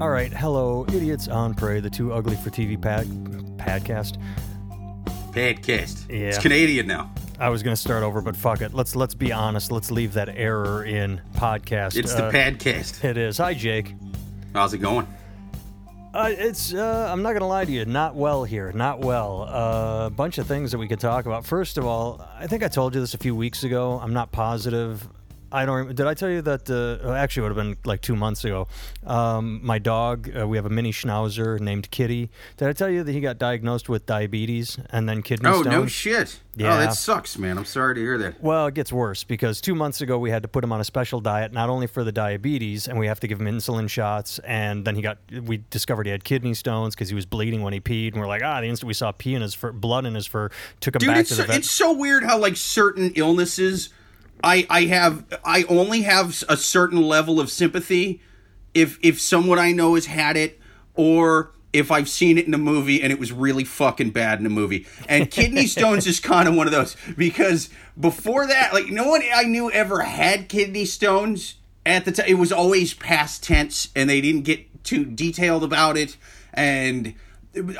All right, hello, idiots on prey, the too ugly for TV pad podcast. Podcast. Yeah. It's Canadian now. I was gonna start over, but fuck it. Let's let's be honest. Let's leave that error in podcast. It's the Uh, Padcast. It is. Hi, Jake. How's it going? Uh, it's. Uh, I'm not gonna lie to you. Not well here. Not well. Uh, a bunch of things that we could talk about. First of all, I think I told you this a few weeks ago. I'm not positive. I don't. rem- Did I tell you that? Uh, actually, it would have been like two months ago. Um, my dog. Uh, we have a mini Schnauzer named Kitty. Did I tell you that he got diagnosed with diabetes and then kidney Oh, stones? no shit. Yeah. Oh, that sucks, man. I'm sorry to hear that. Well, it gets worse because two months ago we had to put him on a special diet, not only for the diabetes, and we have to give him insulin shots. And then he got, we discovered he had kidney stones because he was bleeding when he peed. And we're like, ah, the instant we saw pee in his fur, blood in his fur, took him Dude, back to so, the vet. it's so weird how like certain illnesses I I have I only have a certain level of sympathy if if someone I know has had it or if I've seen it in a movie and it was really fucking bad in a movie. And kidney stones is kind of one of those because before that, like no one I knew ever had kidney stones at the time. It was always past tense and they didn't get too detailed about it. And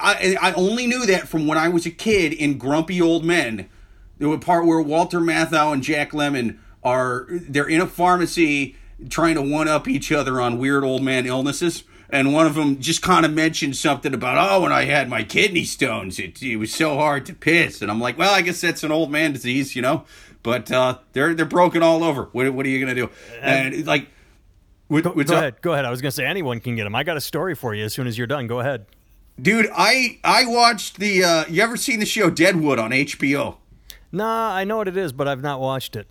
I, I only knew that from when I was a kid in Grumpy Old Men. A part where Walter Matthau and Jack Lemmon are they're in a pharmacy trying to one up each other on weird old man illnesses. And one of them just kind of mentioned something about, oh, when I had my kidney stones, it, it was so hard to piss. And I'm like, well, I guess that's an old man disease, you know. But uh, they're they're broken all over. What, what are you gonna do? And like, what, go go ahead. Go ahead. I was going to say anyone can get them. I got a story for you as soon as you're done. Go ahead. dude? I I watched the. Uh, you ever seen the show Deadwood on HBO? Nah, I know what it is, but I've not watched it.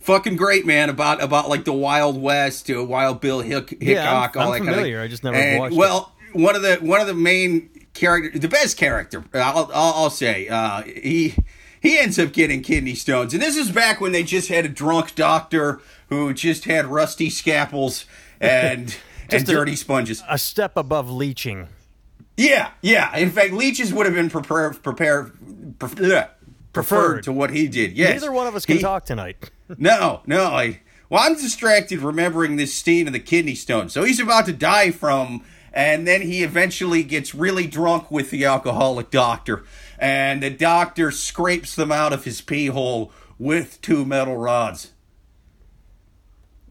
fucking great, man. About about like the Wild West, uh, Wild Bill Hick, Hickok, Yeah, I'm- all I'm that kind familiar. of. I just never and, watched it. Well, one of the one of the main character, the best character, I'll I'll, I'll say, uh, he he ends up getting kidney stones, and this is back when they just had a drunk doctor who just had rusty scalpels and and Just a- dirty sponges. A step above leeching. Yeah, yeah. In fact, leeches would have been prepared prepared. Bleh, Preferred. to what he did. Yes, Neither one of us can He- talk tonight. no, no. I well, I'm distracted remembering this scene of the kidney stone. So he's about to die from, and then he eventually gets really drunk with the alcoholic doctor, and the doctor scrapes them out of his pee hole with two metal rods.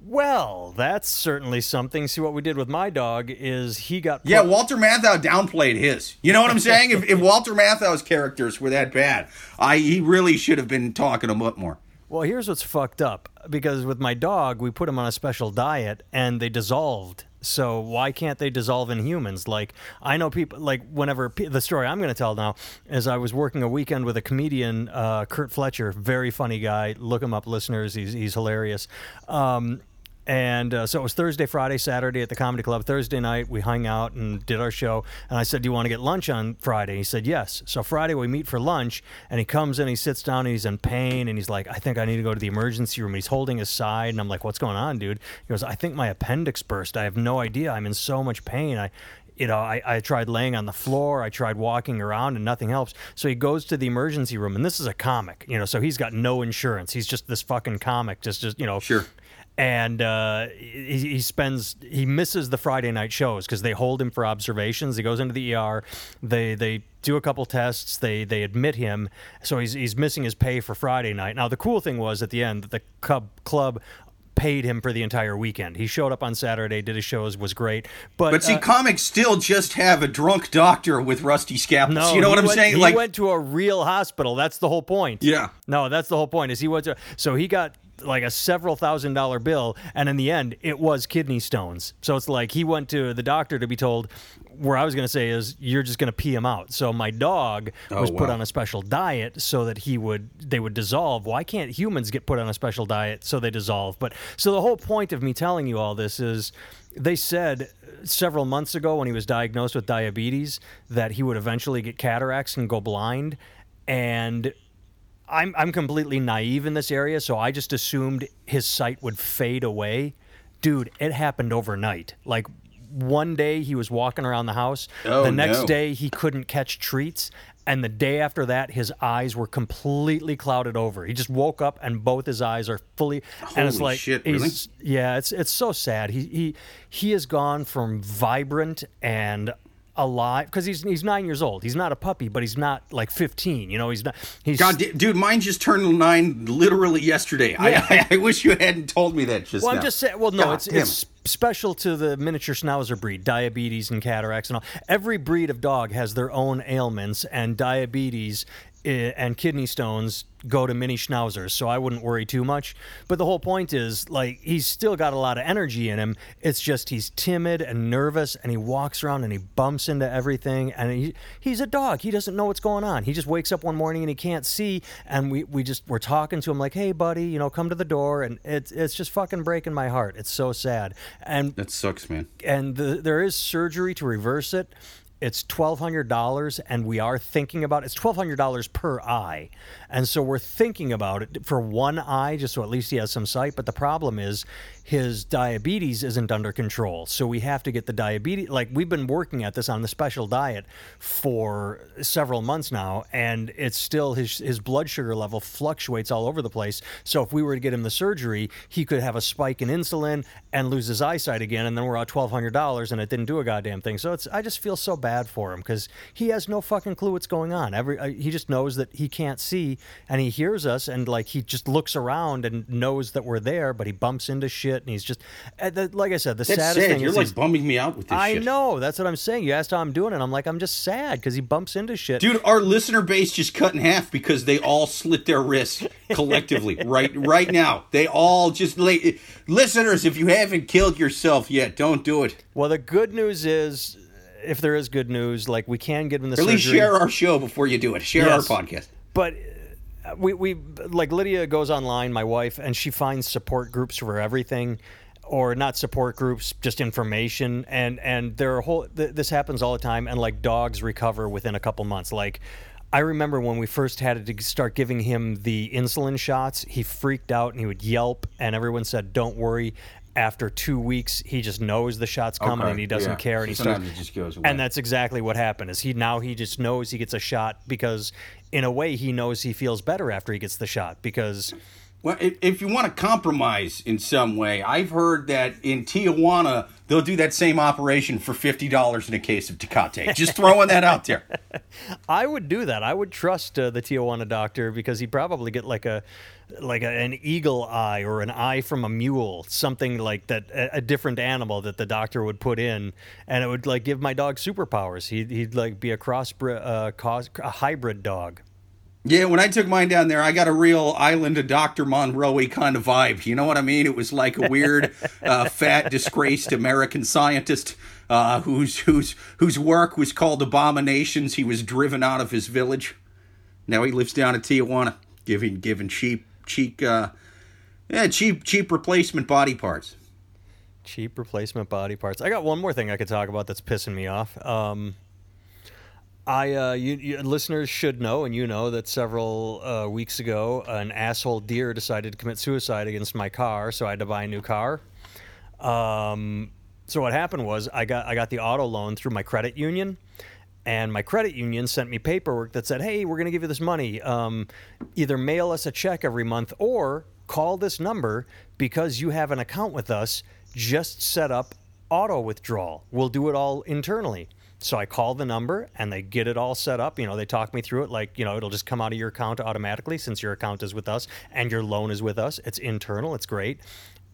Well, that's certainly something. See, what we did with my dog is he got. Yeah, Walter Matthau downplayed his. You know what I'm saying? if, if Walter Matthau's characters were that bad, I he really should have been talking a lot more. Well, here's what's fucked up because with my dog, we put him on a special diet and they dissolved. So why can't they dissolve in humans? Like I know people like whenever pe- the story I'm going to tell now is I was working a weekend with a comedian, uh, Kurt Fletcher, very funny guy. Look him up, listeners. He's he's hilarious. Um, and uh, so it was Thursday, Friday, Saturday at the comedy club. Thursday night, we hung out and did our show. And I said, "Do you want to get lunch on Friday?" He said, "Yes." So Friday we meet for lunch, and he comes in, he sits down, and he's in pain, and he's like, "I think I need to go to the emergency room." And He's holding his side, and I'm like, "What's going on, dude?" He goes, "I think my appendix burst. I have no idea. I'm in so much pain. I." You know, I, I tried laying on the floor, I tried walking around, and nothing helps. So he goes to the emergency room, and this is a comic, you know, so he's got no insurance. He's just this fucking comic, just, just you know, Sure. And uh, he, he spends he misses the Friday night shows because they hold him for observations. He goes into the ER. They they do a couple tests. They they admit him. So he's he's missing his pay for Friday night. Now the cool thing was at the end that the club club paid him for the entire weekend. He showed up on Saturday, did his shows, was great. But, But see, uh, comics still just have a drunk doctor with rusty scalpels. no, you know what I'm went- saying? He like, went to a real hospital. That's the whole point. Yeah. No, that's the whole point. Is he went to so he got like a several thousand dollar bill, and in the end, it was kidney stones. So it's like he went to the doctor to be told. Where I was going to say is you're just going to pee him out. So my dog Oh, was put on a special diet so that he would they would dissolve. Why can't humans get put on a special diet so they dissolve? But so the whole point of me telling you all this is they said several months ago when he was diagnosed with diabetes that he would eventually get cataracts and go blind and I'm I'm completely naive in this area so I just assumed his sight would fade away dude it happened overnight like one day he was walking around the house. Oh, the next no. day he couldn't catch treats. And the day after that, his eyes were completely clouded over. He just woke up and both his eyes are fully. and it's Holy like, shit, he's- yeah, it's it's so sad. He he he has gone from vibrant and alive because he's he's nine years old. He's not a puppy, but he's not like fifteen. You know, he's not. He's God, di- dude, mine just turned nine literally yesterday. Yeah. I, I, I wish you hadn't told me that just Well, now. I'm just saying. Well, no, God it's damn it's special to the miniature schnauzer breed, diabetes and cataracts and all. Every breed of dog has their own ailments, and diabetes and kidney stones go to mini schnauzers. So I wouldn't worry too much. But the whole point is, like, he's still got a lot of energy in him. It's just he's timid and nervous, and he walks around and he bumps into everything. And he, he's a dog. He doesn't know what's going on. He just wakes up one morning and he can't see. And we, we just we're talking to him like, "Hey, buddy, you know, come to the door." And it's it's just fucking breaking my heart. It's so sad. And That sucks, man. and the, there is surgery to reverse it. It's twelve hundred dollars, and we are thinking about it's twelve hundred dollars per eye, and so we're thinking about it for one eye, just so at least he has some sight. But the problem is his diabetes isn't under control, so we have to get the diabetes. Like we've been working at this on the special diet for several months now, and it's still his his blood sugar level fluctuates all over the place. So if we were to get him the surgery, he could have a spike in insulin and lose his eyesight again, and then we're out twelve hundred dollars, and it didn't do a goddamn thing. So it's I just feel so bad for him because he has no fucking clue what's going on. Every uh, he just knows that he can't see, and he hears us, and like he just looks around and knows that we're there, but he bumps into shit, and he's just uh, the, like I said, the That's saddest sad. thing You're is like bumming me out with this I shit. know that's what I'm saying. You asked how I'm doing, and I'm like I'm just sad because he bumps into shit. Dude, our listener base just cut in half because they all slit their wrists collectively right right now. They all just like listeners. If you haven't killed yourself yet, don't do it. Well, the good news is, if there is good news, like we can get him the Or at least share our show before you do it. Share Yes. our podcast. But we we like Lydia goes online, my wife, and she finds support groups for everything, or not support groups, just information. And and there are whole th- this happens all the time, and like dogs recover within a couple months. Like I remember when we first had to start giving him the insulin shots, he freaked out and he would yelp, and everyone said, "Don't worry." After two weeks, he just knows the shot's coming Okay, and he doesn't yeah. care, and he starts. just goes away. And that's exactly what happened. Is he now he just knows he gets a shot because, in a way, he knows he feels better after he gets the shot because Well, if, you want to compromise in some way, I've heard that in Tijuana they'll do that same operation for fifty dollars in a case of Tecate. Just throwing that out there. I would do that. I would trust uh, the Tijuana doctor because he'd probably get like a like a, an eagle eye or an eye from a mule, something like that, a, a different animal that the doctor would put in, and it would like give my dog superpowers. He'd, he'd like be a cross uh, a hybrid dog. Yeah, when I took mine down there, I got a real Island of Dr. Moreau kind of vibe. You know what I mean? It was like a weird, uh, fat, disgraced American scientist uh, whose whose whose work was called Abominations. He was driven out of his village. Now he lives down in Tijuana, giving giving cheap cheap uh, yeah cheap cheap replacement body parts. Cheap replacement body parts. I got one more thing I could talk about that's pissing me off. Um, I, uh, you, you listeners should know, and you know that several uh, weeks ago, an asshole deer decided to commit suicide against my car, so I had to buy a new car. Um, so what happened was I got I got the auto loan through my credit union, and my credit union sent me paperwork that said, "Hey, we're going to give you this money. Um, either mail us a check every month or call this number because you have an account with us. Just set up auto withdrawal. We'll do it all internally." So I call the number and they get it all set up. You know, they talk me through it like, you know, it'll just come out of your account automatically since your account is with us and your loan is with us. It's internal, it's great.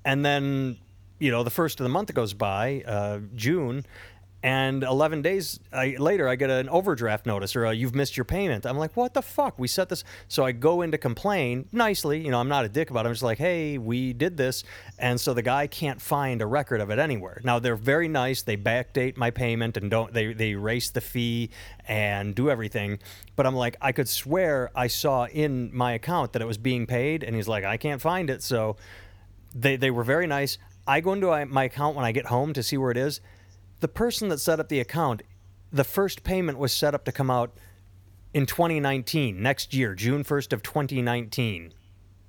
And then, you know, the first of the month goes by, uh, June, and 11 days later, I get an overdraft notice or a, you've missed your payment. I'm like, what the fuck? We set this. So I go in to complain nicely. You know, I'm not a dick about it. I'm just like, hey, we did this. And so the guy can't find a record of it anywhere. Now, they're very nice. They backdate my payment and don't, they, they erase the fee and do everything. But I'm like, I could swear I saw in my account that it was being paid. And he's like, I can't find it. So they, they were very nice. I go into my account when I get home to see where it is. The person that set up the account, the first payment was set up to come out in 2019, next year, June 1st of 2019.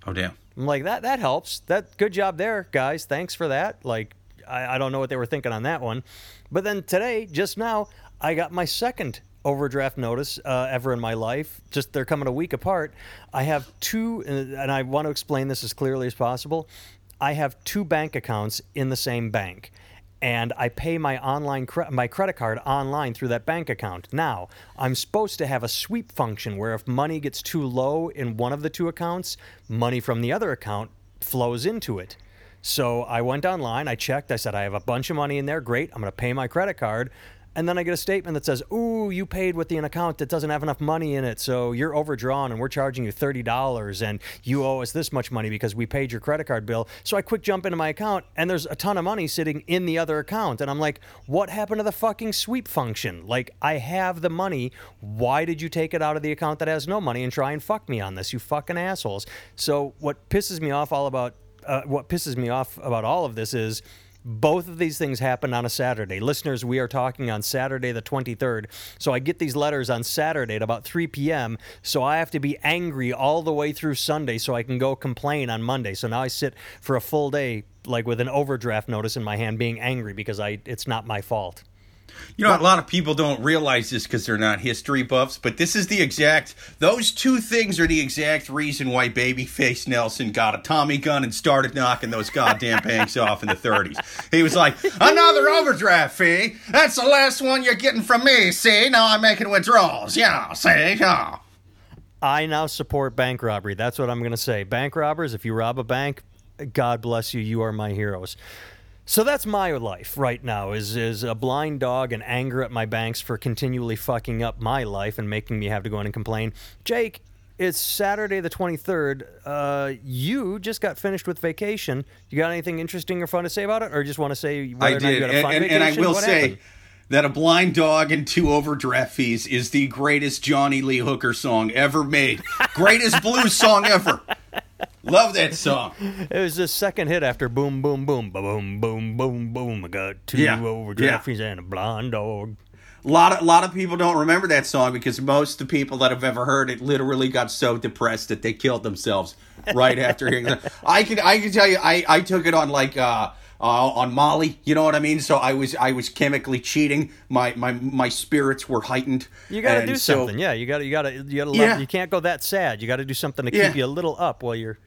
Oh damn! I'm like that. That helps. That good job there, guys. Thanks for that. Like, I, I don't know what they were thinking on that one. But then today, just now, I got my second overdraft notice uh, ever in my life. Just they're coming a week apart. I have two, and I want to explain this as clearly as possible. I have two bank accounts in the same bank and I pay my online cre- my credit card online through that bank account. Now, I'm supposed to have a sweep function where if money gets too low in one of the two accounts, money from the other account flows into it. So I went online, I checked, I said I have a bunch of money in there, great, I'm going to pay my credit card and then I get a statement that says, "Ooh, you paid with the an account that doesn't have enough money in it, so you're overdrawn, and we're charging you thirty dollars, and you owe us this much money because we paid your credit card bill." So I quick jump into my account, and there's a ton of money sitting in the other account, and I'm like, "What happened to the fucking sweep function? Like, I have the money. Why did you take it out of the account that has no money and try and fuck me on this? You fucking assholes." So what pisses me off all about uh, what pisses me off about all of this is both of these things happened on a Saturday. Listeners, we are talking on Saturday the 23rd. So I get these letters on Saturday at about 3 p.m. So I have to be angry all the way through Sunday so I can go complain on Monday. So now I sit for a full day like with an overdraft notice in my hand being angry because I it's not my fault. You know, a lot of people don't realize this because they're not history buffs, but this is the exact, those two things are the exact reason why Babyface Nelson got a Tommy gun and started knocking those goddamn banks off in the 30s. He was like, another overdraft fee. That's the last one you're getting from me, see? Now I'm making withdrawals. Yeah, see? Yeah. I now support bank robbery. That's what I'm going to say. Bank robbers, if you rob a bank, God bless you. You are my heroes. So that's my life right now is is a blind dog and anger at my banks for continually fucking up my life and making me have to go in and complain. Jake, it's Saturday the 23rd. Uh, you just got finished with vacation. You got anything interesting or fun to say about it or just want to say I did. And, and, and, I will what say happened? that a blind dog and two overdraft fees is the greatest Johnny Lee Hooker song ever made. greatest blues song ever. Love that song. It was the second hit after boom, boom, boom, ba boom, boom, boom, boom. I got two Yeah, overdraft yeah. and a blonde dog. A lot of a lot of people don't remember that song because most of the people that have ever heard it literally got so depressed that they killed themselves right after hearing it. I can I can tell you I, I took it on like uh, uh, on Molly, you know what I mean? So I was I was chemically cheating. My my my spirits were heightened. You got to do so- something. Yeah, you got to you got to you got to Yeah. you can't go that sad. You got to do something to Yeah. keep you a little up while you're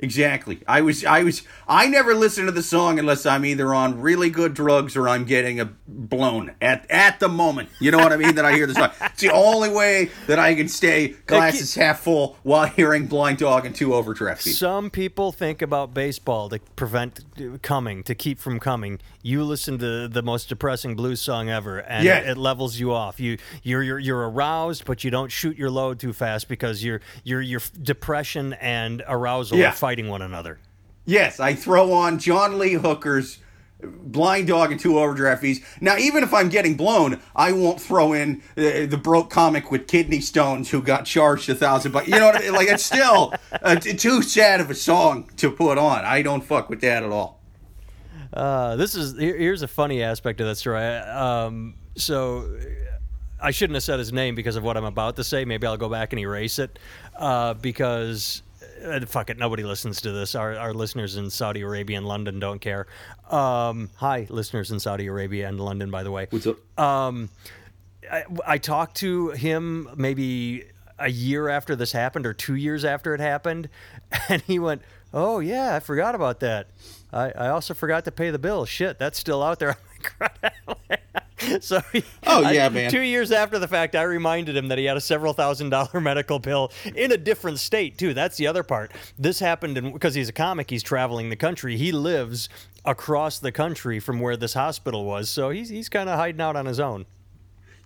Exactly. I was I was I never listen to the song unless I'm either on really good drugs or I'm getting a blown at at the moment. You know what I mean? that I hear the song. It's the only way that I can stay glasses half full while hearing Blind Dog and two overdraft fees. Some people think about baseball to prevent coming, to keep from coming. You listen to the most depressing blues song ever, and Yeah. it, it levels you off. You you're, you're you're aroused, but you don't shoot your load too fast because your your your depression and arousal Yeah. Are fighting one another. Yes, I throw on John Lee Hooker's Blind Dog and two overdraft fees. Now, even if I'm getting blown, I won't throw in uh, the broke comic with kidney stones who got charged a thousand bucks. You know what I mean? Like, it's still uh, t- too sad of a song to put on. I don't fuck with that at all. Uh, this is here- here's a funny aspect of that story. Um, so I shouldn't have said his name because of what I'm about to say. Maybe I'll go back and erase it uh, because uh, fuck it, nobody listens to this. Our our listeners in Saudi Arabia and London don't care. Um, hi, listeners in Saudi Arabia and London, by the way. What's up? Um, I, I talked to him maybe a year after this happened or two years after it happened, and he went, "Oh yeah, I forgot about that. I, I also forgot to pay the bill. Shit, that's still out there." on my credit." so he- Oh, I- yeah, man. Two years after the fact, I reminded him that he had a several thousand dollar medical bill in a different state too. That's the other part. This happened because he's a comic. He's traveling the country. He lives across the country from where this hospital was, so he's he's kind of hiding out on his own.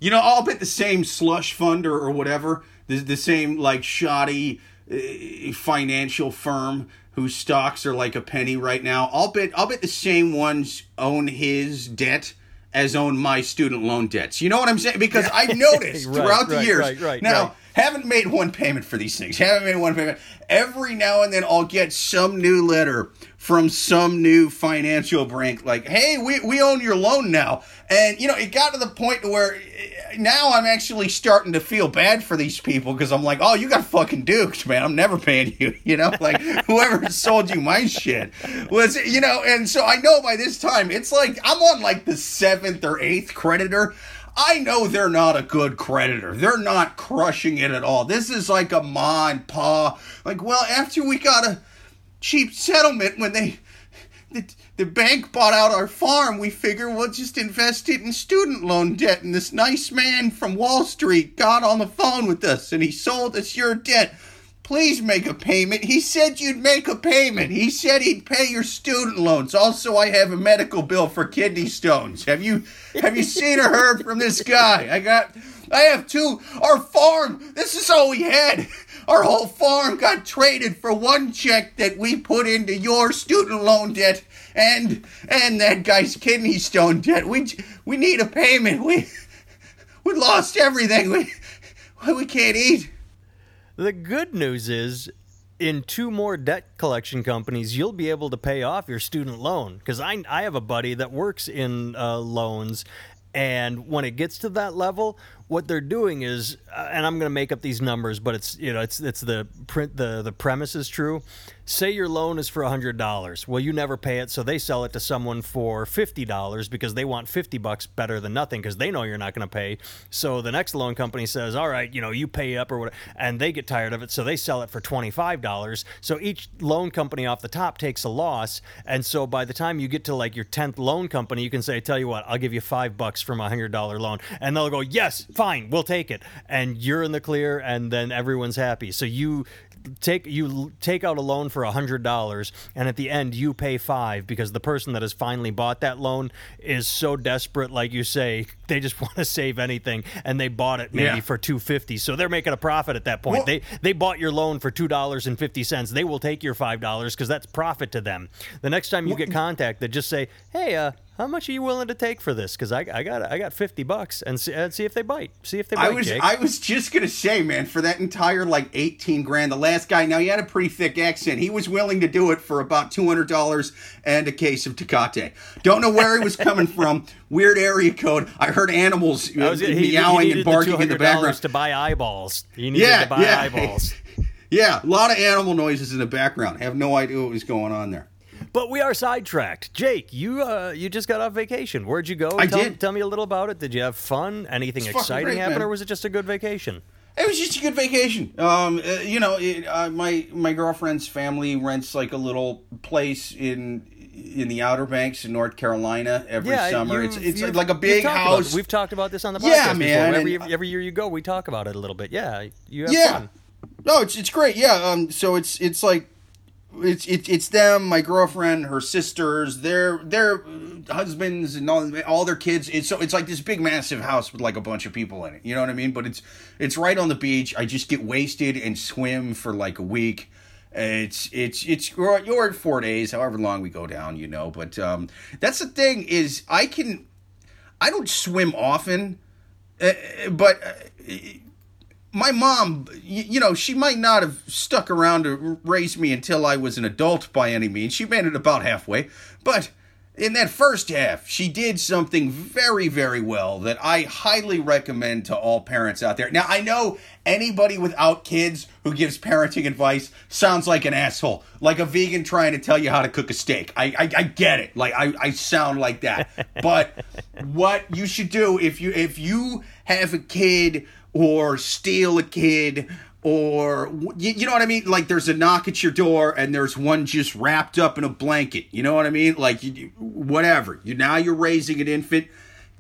You know, I'll bet the same slush fund or, or whatever, the, the same like shoddy uh, financial firm whose stocks are like a penny right now. I'll bet I'll bet the same ones own his debt as own my student loan debts. You know what I'm saying? Because I've noticed Right, throughout the right, years. right, right, now, right. Haven't made one payment for these things. Haven't made one payment. Every now and then I'll get some new letter from some new financial bank like, "Hey, we we own your loan now." And you know, it got to the point where eh, now I'm actually starting to feel bad for these people because I'm like, "Oh, you got fucking duked, man. I'm never paying you." You know, like whoever sold you my shit was, you know, and so I know by this time it's like I'm on like the seventh or eighth creditor. I know they're not a good creditor. They're not crushing it at all. This is like a ma and pa. Like, well, after we got a cheap settlement when they the, the bank bought out our farm, we figure we'll just invest it in student loan debt. And this nice man from Wall Street got on the phone with us and he sold us your debt. Please make a payment. He said you'd make a payment. He said he'd pay your student loans. Also, I have a medical bill for kidney stones. Have you have you seen or heard from this guy? I got I have two our farm. This is all we had. Our whole farm got traded for one check that we put into your student loan debt and and that guy's kidney stone debt. We we need a payment. We we lost everything. We we can't eat. The good news is in two more debt collection companies, you'll be able to pay off your student loan. Because I, I have a buddy that works in uh, loans, and when it gets to that level, what they're doing is, uh, and I'm going to make up these numbers, but it's you know it's it's the print the the premise is true. Say your loan is for hundred dollars. Well, you never pay it, so they sell it to someone for fifty dollars because they want fifty bucks better than nothing because they know you're not going to pay. So the next loan company says, "All right, you know, you pay up or whatever," and they get tired of it, so they sell it for twenty five dollars. So each loan company off the top takes a loss, and so by the time you get to like your tenth loan company, you can say, "Tell you what, I'll give you five bucks for my hundred dollar loan," and they'll go, "Yes, fine, we'll take it," and you're in the clear, and then everyone's happy. So you take you take out a loan for hundred dollars and at the end you pay five because the person that has finally bought that loan is so desperate like you say they just want to save anything and they bought it maybe Yeah. for 250 so they're making a profit at that point Well- they they bought your loan for two dollars and fifty cents they will take your five dollars because that's profit to them the next time you get contacted just say hey uh how much are you willing to take for this? Because I, I got I got fifty bucks, and see, and see if they bite. See if they bite. I was Jake. I was just gonna say, man, for that entire like eighteen grand, the last guy now he had a pretty thick accent. He was willing to do it for about two hundred dollars and a case of Tecate. Don't know where he was coming from. Weird area code. I heard animals I was- uh, he- he meowing needed and barking in the background. to buy eyeballs. He needed Yeah, to buy yeah. eyeballs. Yeah, a lot of animal noises in the background. I have no idea what was going on there. But we are sidetracked. Jake, you uh, you just got off vacation. Where'd you go? I tell, did. Tell me a little about it. Did you have fun? Anything It's exciting great, happen, man. or was it just a good vacation? It was just a good vacation. Um, uh, you know, it, uh, my my girlfriend's family rents like a little place in in the Outer Banks in North Carolina every summer. It's it's like a big house. We've talked about this on the podcast Yeah, before. man, Every, and- every year you go, we talk about it a little bit. Yeah, you have yeah. fun. No, it's it's great. Yeah. Um. So it's it's like it's it's it's them, my girlfriend, her sisters, their their husbands, and all all their kids. It's so it's like this big massive house with like a bunch of people in it. You know what I mean? But it's it's right on the beach. I just get wasted and swim for like a week. It's it's it's you're at four days, however long we go down, you know. But um, that's the thing is I can I don't swim often, uh, but. Uh, my mom, you know, she might not have stuck around to raise me until I was an adult by any means. She made it about halfway. But in that first half, she did something very, very well that I highly recommend to all parents out there. Now, I know anybody without kids who gives parenting advice sounds like an asshole, like a vegan trying to tell you how to cook a steak. I, I, I get it. Like, I, I sound like that. But what you should do if you if you have a kid or steal a kid or you, you know what I mean? Like there's a knock at your door and there's one just wrapped up in a blanket. You know what I mean? Like you, whatever. You now you're raising an infant.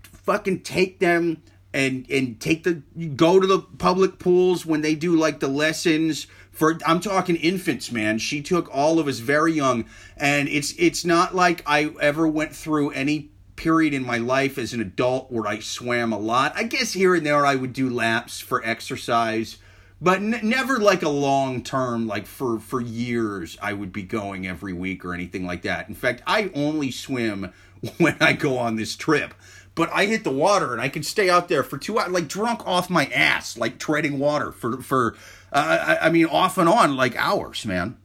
Fucking take them and and take the go to the public pools when they do like the lessons for I'm talking infants, man. She took all of us very young and it's it's not like I ever went through any period in my life as an adult where I swam a lot. I guess here and there I would do laps for exercise, but n- never like a long term, like for for years. I would be going every week or anything like that. In fact, I only swim when I go on this trip. but I hit the water and I can stay out there for two hours, like drunk off my ass, like treading water for for. Uh, I, I mean, off and on, like hours, man.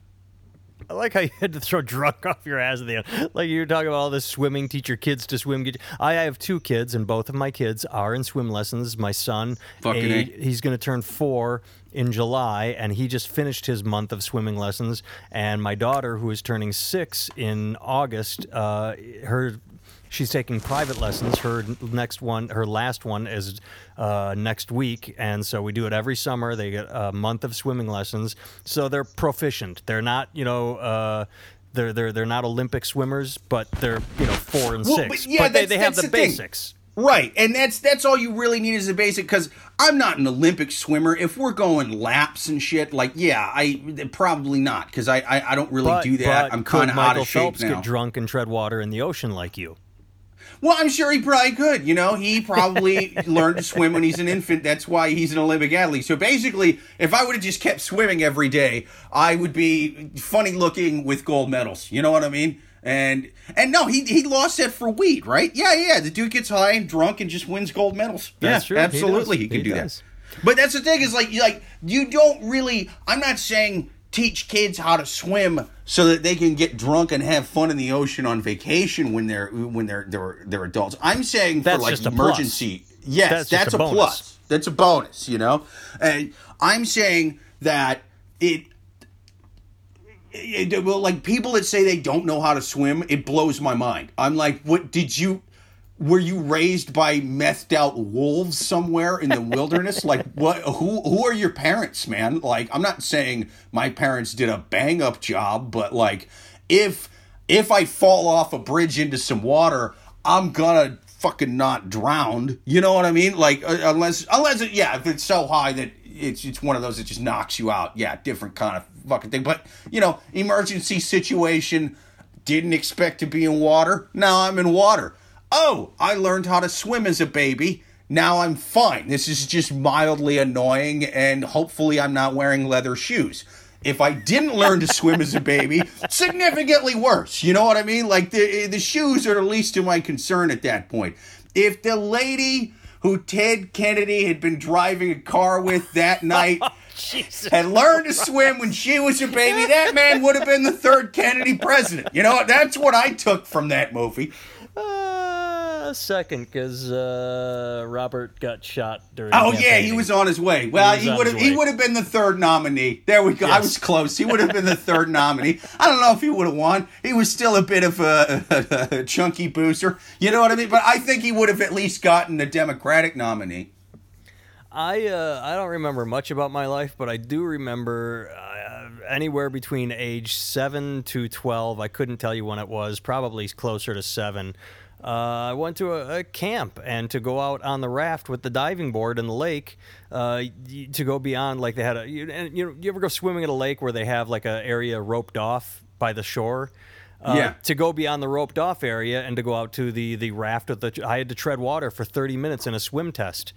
I like how you had to throw drunk off your ass at the end. Like you were talking about all this swimming, teach your kids to swim. I have two kids, and both of my kids are in swim lessons. My son, Fucking he's going to turn four in July, and he just finished his month of swimming lessons. And my daughter, who is turning six in August, uh, her she's taking private lessons. Her next one, her last one is uh, next week, and so we do it every summer. They get a month of swimming lessons, so they're proficient. They're not, you know. Uh, they're, they're, they're not Olympic swimmers, but they're you know four and Well, six. but yeah, but they, they have the, the thing. basics. Right, and that's that's all you really need is a basic. Because I'm not an Olympic swimmer. If we're going laps and shit, like yeah, I probably not because I, I I don't really But, do that. I'm kind of out of shape Phelps now. get drunk and tread water in the ocean like you? Well, I'm sure he probably could. You know, he probably learned to swim when he's an infant. That's why he's an Olympic athlete. So basically, if I would have just kept swimming every day, I would be funny looking with gold medals. You know what I mean? And and no, he he lost that for weed, right? Yeah, yeah. The dude gets high and drunk and just wins gold medals. That's yeah, true. Absolutely, does. he, can He do does. that. But that's the thing is like like you don't really. I'm not saying teach kids how to swim so that they can get drunk and have fun in the ocean on vacation when they're when they're they're they're adults. I'm saying That's for like just a plus. emergency. Yes, That's that's, a a, plus. That's a bonus, you know. And I'm saying that it. it- well, like people that say they don't know how to swim, it blows my mind. I'm like, what did you? Were you raised by methed out wolves somewhere in the wilderness? Like, what? Who? Who are your parents, man? Like, I'm not saying my parents did a bang up job, but like, if if I fall off a bridge into some water, I'm gonna fucking not drown. You know what I mean? Like, uh, unless unless it, yeah, if it's so high that it's it's one of those that just knocks you out. Yeah, different kind of fucking thing. But you know, emergency situation. Didn't expect to be in water. Now I'm in water. Oh, I learned how to swim as a baby. Now I'm fine. This is just mildly annoying, and hopefully I'm not wearing leather shoes. If I didn't learn to swim as a baby, significantly worse. You know what I mean? Like the the shoes are the least of my concern at that point. If the lady who Ted Kennedy had been driving a car with that night Jesus. had learned to swim when she was a baby, that man would have been the third Kennedy president. You know, that's what I took from that movie. Uh, second, because uh, Robert got shot during. Oh yeah, he was on his way. Well, he would have he would have been the third nominee. There we go. I was close. He would have been the third nominee. I don't know if he would have won. He was still a bit of a, a chunky booster. You know what I mean? But I think he would have at least gotten the Democratic nominee. I uh, I don't remember much about my life, but I do remember uh, anywhere between age seven to twelve. I couldn't tell you when it was. Probably closer to seven. Uh, I went to a, a camp and to go out on the raft with the diving board in the lake. Uh, to go beyond, like they had a. You, and, you know, you ever go swimming at a lake where they have like an area roped off by the shore? Uh, Yeah. To go beyond the roped off area and to go out to the the raft with the. I had to tread water for thirty minutes in a swim test.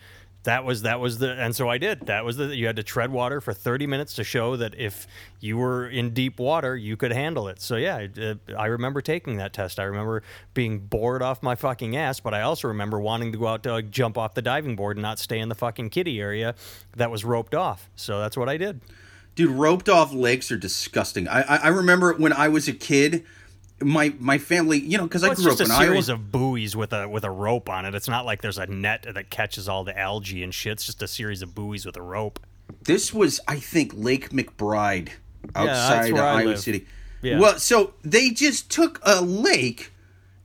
That was that was the and so I did. That was the you had to tread water for 30 minutes to show that if you were in deep water, you could handle it. So yeah, I, I remember taking that test. I remember being bored off my fucking ass, but I also remember wanting to go out to like, jump off the diving board and not stay in the fucking kiddie area that was roped off. So that's what I did. Dude, roped off lakes are disgusting. I I, I remember when I was a kid, my my family, you know, because I Well, it's grew just up a in Iowa. series of buoys with a with a rope on it. It's not like there's a net that catches all the algae and shit. It's just a series of buoys with a rope. This was, I think, Lake McBride outside where of I Iowa. City. Yeah. Well, so they just took a lake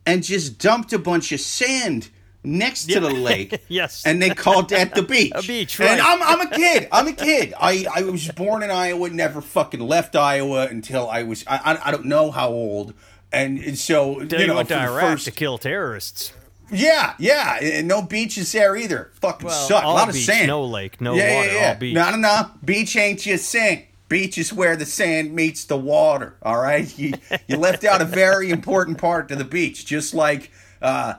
and just dumped a bunch of sand next to Yeah. the lake. Yes. And they called that the beach. A beach, And. I'm, I'm a kid. I'm a kid. I, I was born in Iowa, never fucking left Iowa until I was, I, I, I don't know how old. And, so, you know, went to Iraq first, to kill terrorists. yeah, yeah, and no beaches there either. Fucking Well, suck. a lot of sand. no lake, no yeah, water, yeah, yeah. all beach. No, no, no. Beach ain't just sand. Beach is where the sand meets the water. All right, you you left out a very important part to the beach, just like. Uh,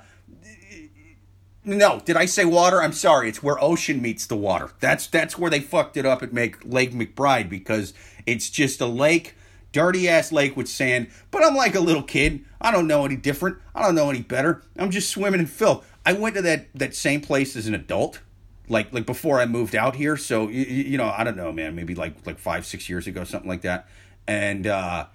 no, did I say water? I'm sorry. It's where ocean meets the water. That's that's where they fucked it up at make Lake McBride because it's just a lake, dirty ass lake with sand. But I'm like a little kid. I don't know any different. I don't know any better. I'm just swimming in filth. I went to that that same place as an adult, like like before I moved out here. So you, you know, I don't know, man, maybe like like five six years ago, something like that. And uh,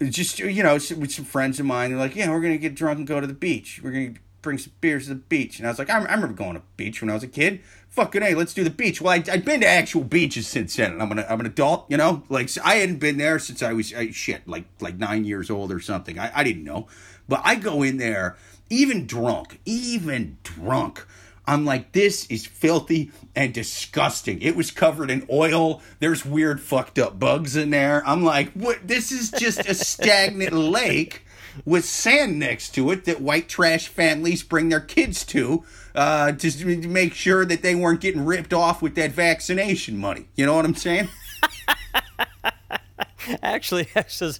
just you know, with some friends of mine, they're like, yeah, we're gonna get drunk and go to the beach. We're gonna bring some beers to the beach. And I was like, I, I remember going to the beach when I was a kid. Fucking hey, let's do the beach. Well, I, I've been to actual beaches since then. And I'm an I'm an adult, you know. Like I hadn't been there since I was I, shit, like like nine years old or something. I, I didn't know, but I go in there, even drunk, even drunk. I'm like, this is filthy and disgusting. It was covered in oil. There's weird fucked up bugs in there. I'm like, what? This is just a stagnant lake with sand next to it that white trash families bring their kids to uh, to make sure that they weren't getting ripped off with that vaccination money. You know what I'm saying? actually, actually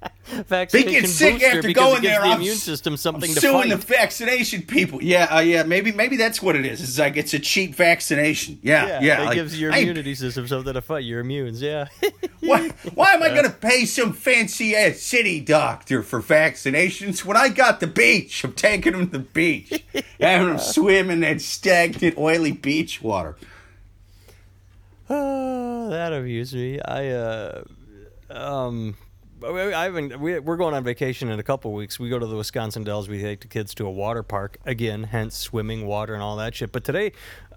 they get sick after going there. The immune system something to suing fight. the vaccination people. Yeah, uh, yeah. Maybe, maybe that's what it is. It's like it's a cheap vaccination. Yeah, yeah. yeah it like, gives your immunity system something to fight. Your immunes. Yeah. why? Why am I going to pay some fancy ass city doctor for vaccinations when I got the beach? I'm taking them to the beach, having them swim in that stagnant, oily beach water. Oh, that amused me. I uh, um I haven't. We, are going on vacation in a couple weeks. We go to the Wisconsin Dells. We take the kids to a water park again, hence swimming, water, and all that shit. But today,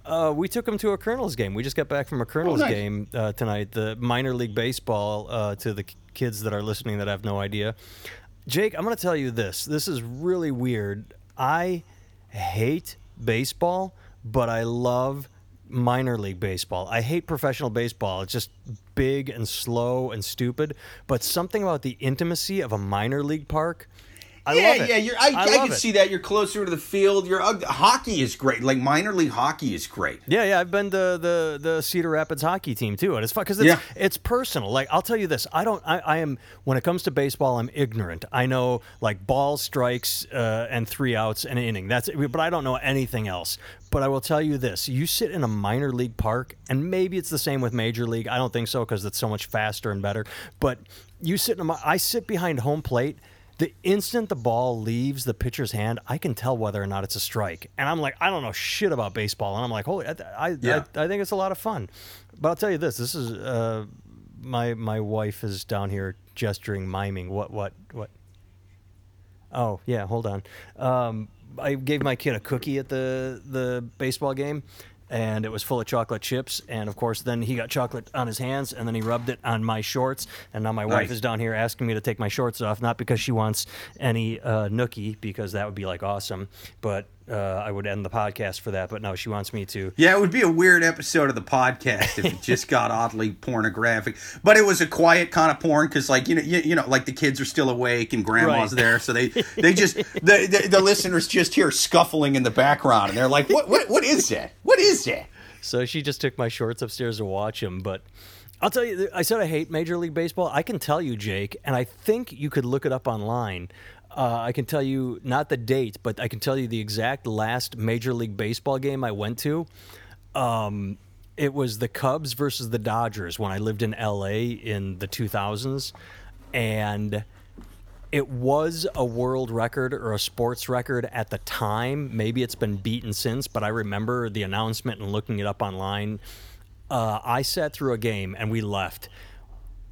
uh, we took them to a Kernels game. We just got back from a Kernels oh, nice. game uh, tonight. The minor league baseball uh, to the kids that are listening that have no idea. Jake, I'm going to tell you this. This is really weird. I hate baseball, but I love minor league baseball. I hate professional baseball. It's just big and slow and stupid. But something about the intimacy of a minor league park I yeah, love it. yeah. You're, I, I, I can it. see that. You're closer to the field. Your uh, hockey is great. Like minor league hockey is great. Yeah, yeah. I've been to the the Cedar Rapids hockey team too, and it's fun because it's yeah. it's personal. Like I'll tell you this, I don't. I, I, am when it comes to baseball, I'm ignorant. I know like ball strikes uh, and three outs and an inning. That's it. But I don't know anything else. But I will tell you this: you sit in a minor league park, and maybe it's the same with major league. I don't think so because it's so much faster and better. But you sit in a, I sit behind home plate the instant the ball leaves the pitcher's hand, I can tell whether or not it's a strike. And I'm like, I don't know shit about baseball, and I'm like, holy, I, I, yeah. I, I think it's a lot of fun. But I'll tell you this: this is uh, my my wife is down here gesturing, miming. What what what? Oh yeah, hold on. Um, I gave my kid a cookie at the the baseball game, and it was full of chocolate chips. And of course, then he got chocolate on his hands, and then he rubbed it on my shorts. And now my nice. wife is down here asking me to take my shorts off, not because she wants any uh, nookie, because that would be like awesome, but uh, I would end the podcast for that, but no, she wants me to. Yeah, it would be a weird episode of the podcast if it just got oddly pornographic. But it was a quiet kind of porn because, like you know, you, you, know, like the kids are still awake and grandma's right. there, so they they just the, the, the listeners just hear scuffling in the background, and they're like, "What what what is that? What is that?" So she just took my shorts upstairs to watch him, but. I'll tell you, I said I hate Major League Baseball. I can tell you, Jake, and I think you could look it up online. Uh, I can tell you not the date, but I can tell you the exact last Major League Baseball game I went to. Um, it was the Cubs versus the Dodgers when I lived in LA in the 2000s. And it was a world record or a sports record at the time. Maybe it's been beaten since, but I remember the announcement and looking it up online. Uh, I sat through a game and we left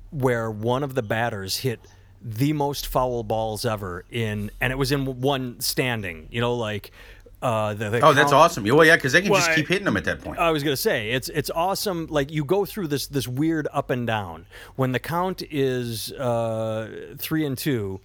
where one of the batters hit – the most foul balls ever in, and it was in one standing. You know, like. Uh, the, the oh, count- that's awesome! Well, yeah, because they can well, just keep hitting them at that point. I was gonna say it's it's awesome. Like you go through this this weird up and down when the count is uh, three and two,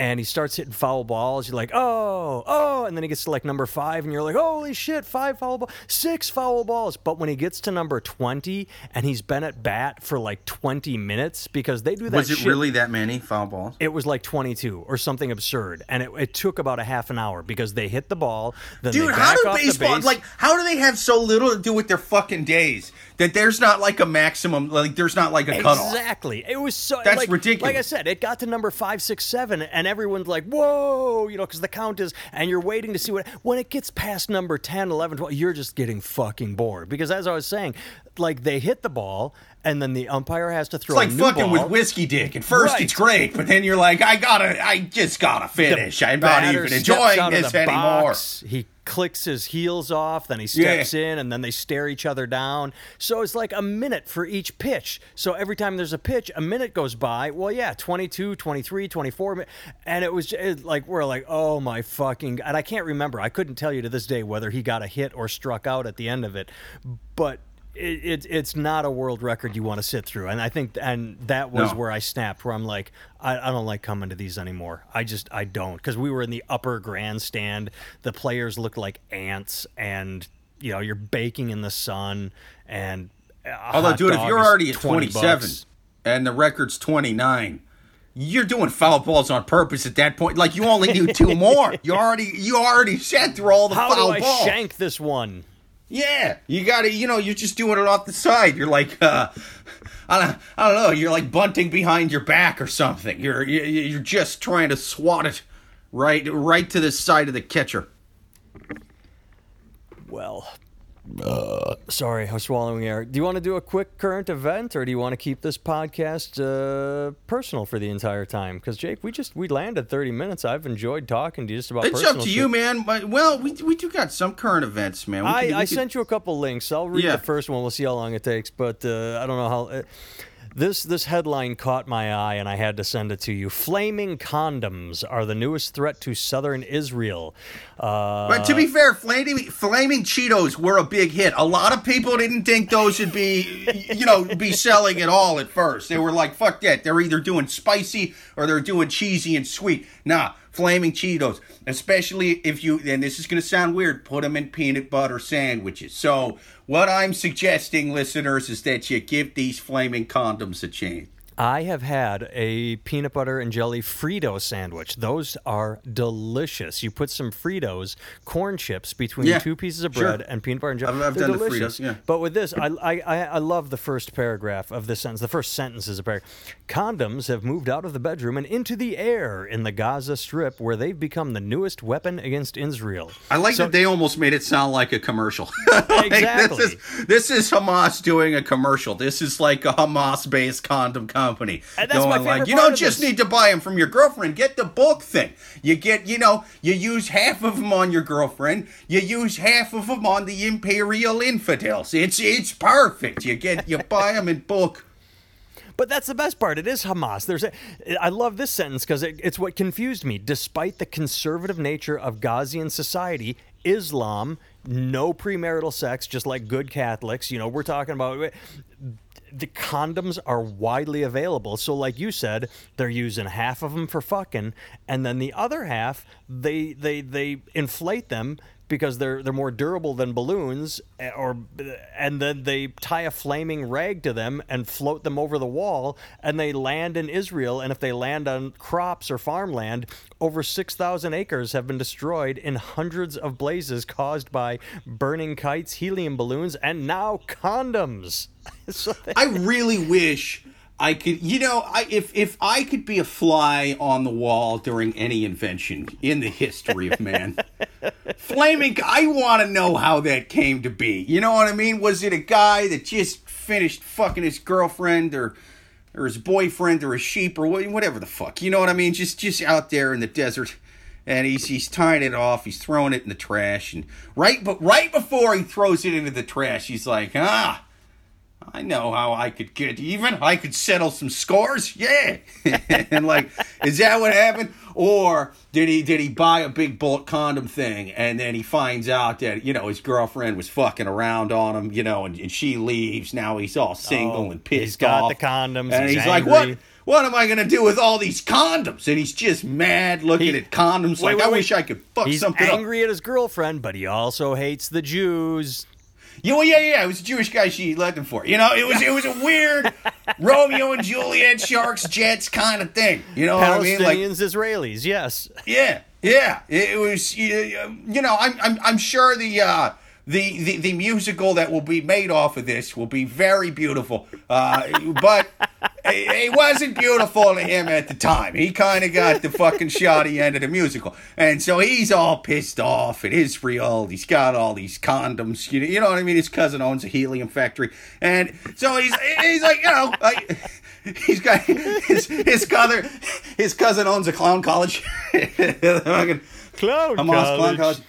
and he starts hitting foul balls. You're like, oh, oh, and then he gets to like number five, and you're like, holy shit, five foul balls, six foul balls. But when he gets to number twenty, and he's been at bat for like twenty minutes because they do that. Was it shit, really that many foul balls? It was like twenty two or something absurd, and it, it, took about a half an hour because they hit the ball. Then Dude, how do baseball like? How do they have so little to do with their fucking days that there's not like a maximum? Like there's not like a cutoff. Exactly. It was so. That's like, ridiculous. Like I said, it got to number five, six, seven, and everyone's like, whoa, you know, because the count is, and you're waiting to see what, when it gets past number 10, 11, 12, you're just getting fucking bored. Because as I was saying, like they hit the ball, and then the umpire has to throw. It's like fucking ball. with whiskey dick. At first, Right. it's great, but then you're like, I gotta, I just gotta finish. I'm not even enjoying this the anymore. box, He clicks his heels off, then he steps in, and then they stare each other down. So it's like a minute for each pitch. So every time there's a pitch, a minute goes by. Well, yeah, 22, 23, 24. And it was it, like, we're like, oh my fucking. And I can't remember. I couldn't tell you to this day whether he got a hit or struck out at the end of it. But. It, it, it's not a world record you want to sit through, and I think, and that was No. where I snapped. Where I'm like, I, I don't like coming to these anymore. I just I don't because we were in the upper grandstand. The players looked like ants, and you know you're baking in the sun. And Although, dude, if you're already at 20 27 bucks. and the record's 29, you're doing foul balls on purpose at that point. Like you only need two more. You already, you already sat through all the how do foul I balls. shank this one? Yeah, you got to, you know, you're just doing it off the side. You're like, uh, I don't, I don't know. You're like bunting behind your back or something. You're, you- you're just trying to swat it right, right to the side of the catcher. Well, sorry, I'm swallowing air. Do you want to do a quick current event, or do you want to keep this podcast uh, personal for the entire time? Because Jake, we just we landed 30 minutes. I've enjoyed talking to you just about. It's personal up to shit. you, man. But, well, we, we do got some current events, man. We I, could- I could- sent you a couple links. I'll read Yeah. the first one. We'll see how long it takes. But uh, I don't know how. This this headline caught my eye, and I had to send it to you. Flaming condoms are the newest threat to southern Israel. Uh, But to be fair, flaming, flaming Cheetos were a big hit. A lot of people didn't think those would be, you know, be selling at all at first. They were like, "Fuck that!" They're either doing spicy or they're doing cheesy and sweet. Nah, flaming Cheetos, especially if you. And this is gonna sound weird. Put them in peanut butter sandwiches. So what I'm suggesting, listeners, is that you give these flaming condoms a chance. I have had a peanut butter and jelly Frito sandwich. Those are delicious. You put some Fritos, corn chips between Yeah, two pieces of sure. bread and peanut butter and jelly. I've- I've done the delicious. Fritos, yeah. But with this, I, I, I I love the first paragraph of this sentence. The first sentence is a paragraph. Condoms have moved out of the bedroom and into the air in the Gaza Strip, where they've become the newest weapon against Israel. I like So- that they almost made it sound like a commercial. Like, Exactly. This is, this is Hamas doing a commercial. This is like a Hamas-based condom company. And that's my going like, you don't just this." need to buy them from your girlfriend. Get the bulk thing. You get, you know, you use half of them on your girlfriend. You use half of them on the imperial infidels. It's it's perfect. You get you buy them in bulk. But that's the best part. It is Hamas. There's a, I love this sentence because it, it's what confused me. Despite the conservative nature of Ghazian society, Islam, no premarital sex, just like good Catholics. You know, we're talking about the condoms are widely available. So, like you said, they're using half of them for fucking, and then the other half they they they inflate them because they're they're more durable than balloons, eh, or and then they tie a flaming rag to them and float them over the wall, and they land in Israel. And if they land on crops or farmland, over six thousand acres have been destroyed in hundreds of blazes caused by burning kites, helium balloons, and now condoms. so they- I really wish I could, you know, I, if if I could be a fly on the wall during any invention in the history of man, flaming. I want to know how that came to be. You know what I mean? Was it a guy that just finished fucking his girlfriend or? Or his boyfriend, or a sheep, or whatever the fuck, you know what I mean? Just, just out there in the desert, and he's he's tying it off. He's throwing it in the trash, and right, but right before he throws it into the trash, he's like, ah, I know how I could get even. I could settle some scores. Yeah. and like, is that what happened? Or did he did he buy a big bulk condom thing and then he finds out that, you know, his girlfriend was fucking around on him, you know, and, and she leaves. Now he's all single Oh, and pissed he's got off. the condoms, And he's he's, like, what? What am I gonna do with all these condoms? And he's just mad looking He- at condoms. Wait, like, wait, I wait. wish I could fuck He's something He's angry at his girlfriend, but he also hates the Jews. Yeah, well, yeah, yeah. It was a Jewish guy she left him for. You know, it was it was a weird Romeo and Juliet, sharks, jets kind of thing. You know what I mean? Like, Palestinians, Israelis, yes. yeah, yeah. It, it was, you know, I'm I'm I'm sure the. uh the, the, the musical that will be made off of this will be very beautiful, uh, but it, wasn't beautiful to him at the time. He kind of got the fucking shoddy end of the musical, and so he's all pissed off at Israel. He's got all these condoms. You know, you know what I mean? His cousin owns a helium factory, and so he's he's like, you know, like. He's got his his cousin his cousin owns a clown college. Fucking Clown Hamas clown college. college.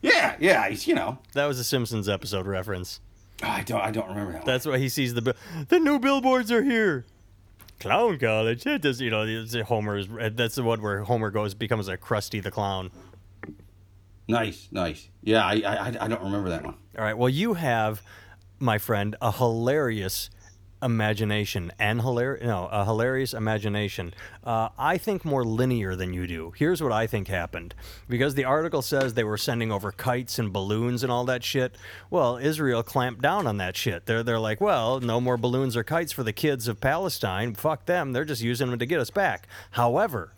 Yeah, yeah, he's you know. That was a Simpsons episode reference. I don't I don't remember that. That's why he sees the the new billboards are here. Clown college. It does, you know, it's Homer is that's the one where Homer goes becomes a Krusty the clown. Nice, nice. Yeah, I, I I don't remember that one. All right. Well, you have, my friend, a hilarious imagination and hilarious no a hilarious imagination. Uh, i think more linear than you do. Here's what i think happened. Because the article says they were sending over kites and balloons and all that shit well israel clamped down on that shit. They're, they're like well no more balloons or kites for the kids of palestine. Fuck them. They're just using them to get us back. However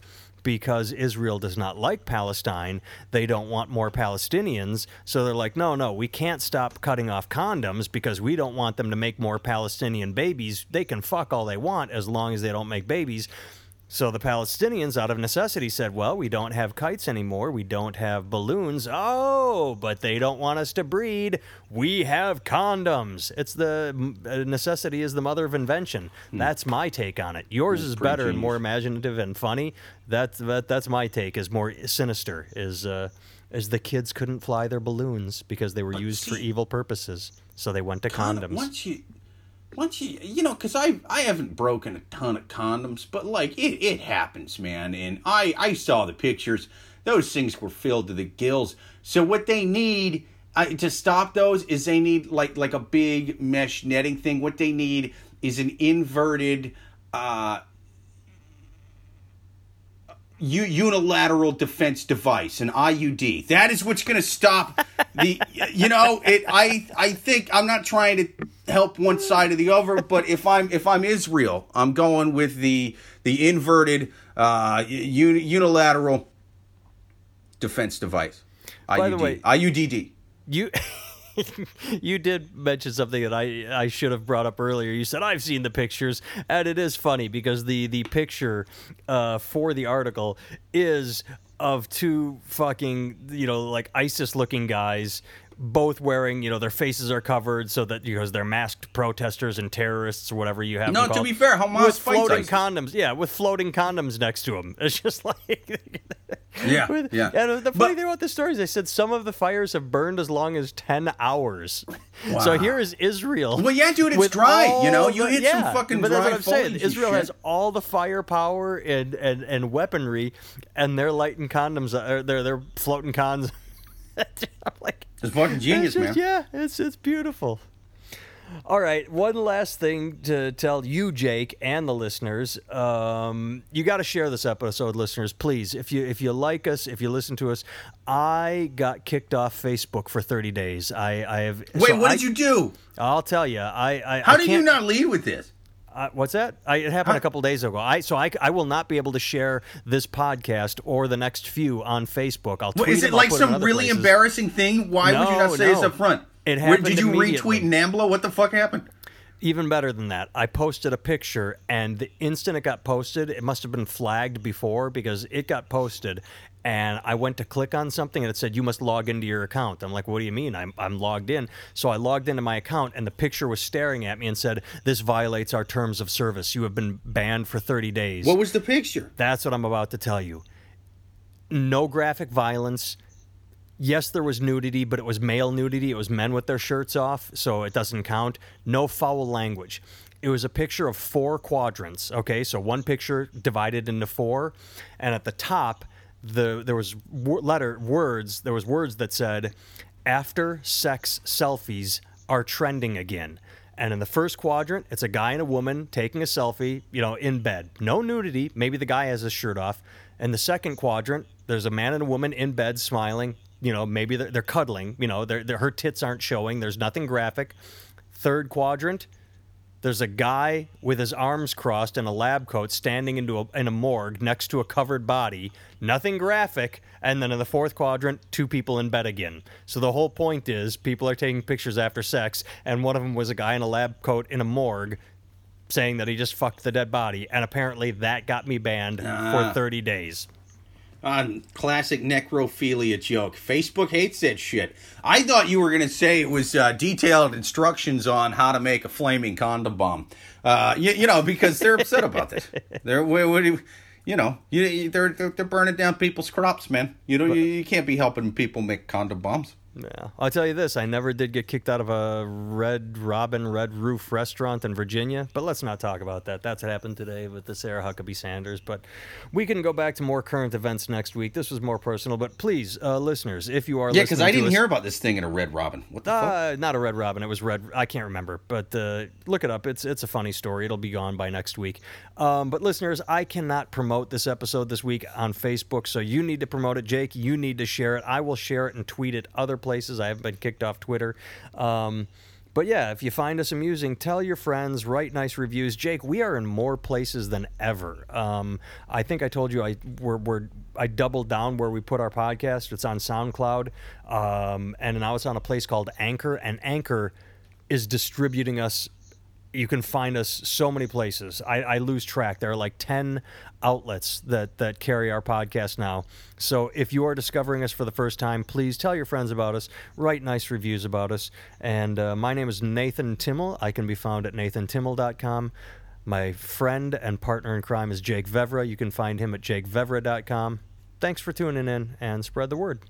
because Israel does not like Palestine. They don't want more Palestinians. So they're like, no, no, we can't stop cutting off condoms because we don't want them to make more Palestinian babies. They can fuck all they want as long as they don't make babies. So the Palestinians, out of necessity, said, Well, we don't have kites anymore. We don't have balloons. Oh, but they don't want us to breed. We have condoms. It's the uh, necessity is the mother of invention. That's my take on it. Yours is better and more imaginative and funny. That's that, that's my take. Is more sinister. Is uh, is the kids couldn't fly their balloons because they were used for evil purposes. So they went to Condom- condoms. Once you, once you, you know, because I I haven't broken a ton of condoms, but like it it happens, man. And I I saw the pictures; those things were filled to the gills. So what they need. I, to stop those is they need like like a big mesh netting thing. What they need is an inverted uh, u- unilateral defense device, an IUD. That is what's going to stop the. You know, it. I I think I'm not trying to help one side or the other, but if I'm if I'm Israel, I'm going with the the inverted uh, uni- unilateral defense device. By the IUD. way- IUDD. You you did mention something that I I should have brought up earlier. You said I've seen the pictures, and it is funny because the the picture uh, for the article is of two fucking you know like ISIS looking guys. Both wearing, you know, their faces are covered so that because they're masked protesters and terrorists or whatever you have. No, to be fair, Hamas with floating ISIS. condoms, yeah, with floating condoms next to them. It's just like, Yeah, with- yeah. And the funny But- thing about the stories, they said some of the fires have burned as long as ten hours. So here is Israel. Well, yeah, dude, it's dry, you know? You the- hit some yeah, fucking But that's what I'm saying. Israel has all the firepower and, and, and weaponry, and they're lighting condoms. Or they're they're floating cons. I'm like, It's fucking genius, it's just- man. Yeah, it's it's beautiful. All right, one last thing to tell you, Jake, and the listeners. Um, you got to share this episode, listeners, please. If you if you like us, if you listen to us, I got kicked off Facebook for 30 days. I I have. Wait, so what I- did you do? I'll tell you. I, I How I did you not lead with this? Uh, what's that? I, it happened a couple days ago. I so I, I will not be able to share this podcast or the next few on Facebook. I'll What, tweet is it like put them in some really places. embarrassing thing? Why would you not say this no. up front? It Where- happened Did you retweet Nambla? What the fuck happened? Even better than that, I posted a picture, and the instant it got posted, it must have been flagged before because it got posted. And I went to click on something, and it said, You must log into your account. I'm like, What do you mean? I'm, I'm logged in. So I logged into my account, and the picture was staring at me and said, This violates our terms of service. You have been banned for 30 days. What was the picture? That's what I'm about to tell you. No graphic violence. Yes, there was nudity, but it was male nudity. It was men with their shirts off, so it doesn't count. No foul language. It was a picture of four quadrants. Okay, so one picture divided into four, and at the top, the there was letter words. There was words that said, "After sex selfies are trending again." And in the first quadrant, it's a guy and a woman taking a selfie, you know, in bed. No nudity. Maybe the guy has his shirt off. In the second quadrant, there's a man and a woman in bed smiling. You know, maybe they're, they're cuddling. You know, they're, they're, her tits aren't showing. There's nothing graphic. Third quadrant, there's a guy with his arms crossed in a lab coat standing into a, in a morgue next to a covered body. Nothing graphic. And then in the fourth quadrant, two people in bed again. So the whole point is people are taking pictures after sex, and one of them was a guy in a lab coat in a morgue. saying that he just fucked the dead body, and apparently that got me banned for ah. 30 days. On classic necrophilia joke. Facebook hates that shit. I thought you were going to say it was uh, detailed instructions on how to make a flaming condom bomb. Uh, you, you know, because they're upset about this. They're, what, what do you, you know, you, they're they're burning down people's crops, man. You know, you, you can't be helping people make condom bombs. Yeah, I'll tell you this: I never did get kicked out of a Red Robin Red Roof restaurant in Virginia. But let's not talk about that. That's what happened today with the Sarah Huckabee Sanders. But we can go back to more current events next week. This was more personal, but please, uh, listeners, if you are Yeah, because I didn't us- hear about this thing in a Red Robin. What the fuck? Uh, not a Red Robin. It was Red. I can't remember, but uh, look it up. It's it's a funny story. It'll be gone by next week. Um, but listeners, I cannot promote this episode this week on Facebook, so you need to promote it. Jake, you need to share it. I will share it and tweet it other places. I haven't been kicked off Twitter. Um, but yeah, if you find us amusing, tell your friends, write nice reviews. Jake, we are in more places than ever. Um, I think I told you I we're, we're I doubled down where we put our podcast. It's on SoundCloud, um, and now it's on a place called Anchor, and Anchor is distributing us. You can find us so many places. I, I lose track. There are like ten outlets that that carry our podcast now. So if you are discovering us for the first time, please tell your friends about us. Write nice reviews about us. And uh, my name is Nathan Timmel. I can be found at nathantimmel.com. My friend and partner in crime is Jake Vevra. You can find him at jakevevra.com. Thanks for tuning in and spread the word.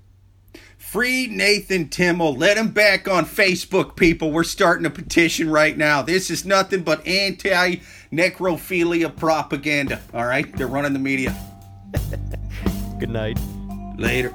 Free Nathan Timmel. Let him back on Facebook, people. We're starting a petition right now. This is nothing but anti necrophilia propaganda. All right? They're running the media. Good night. Later.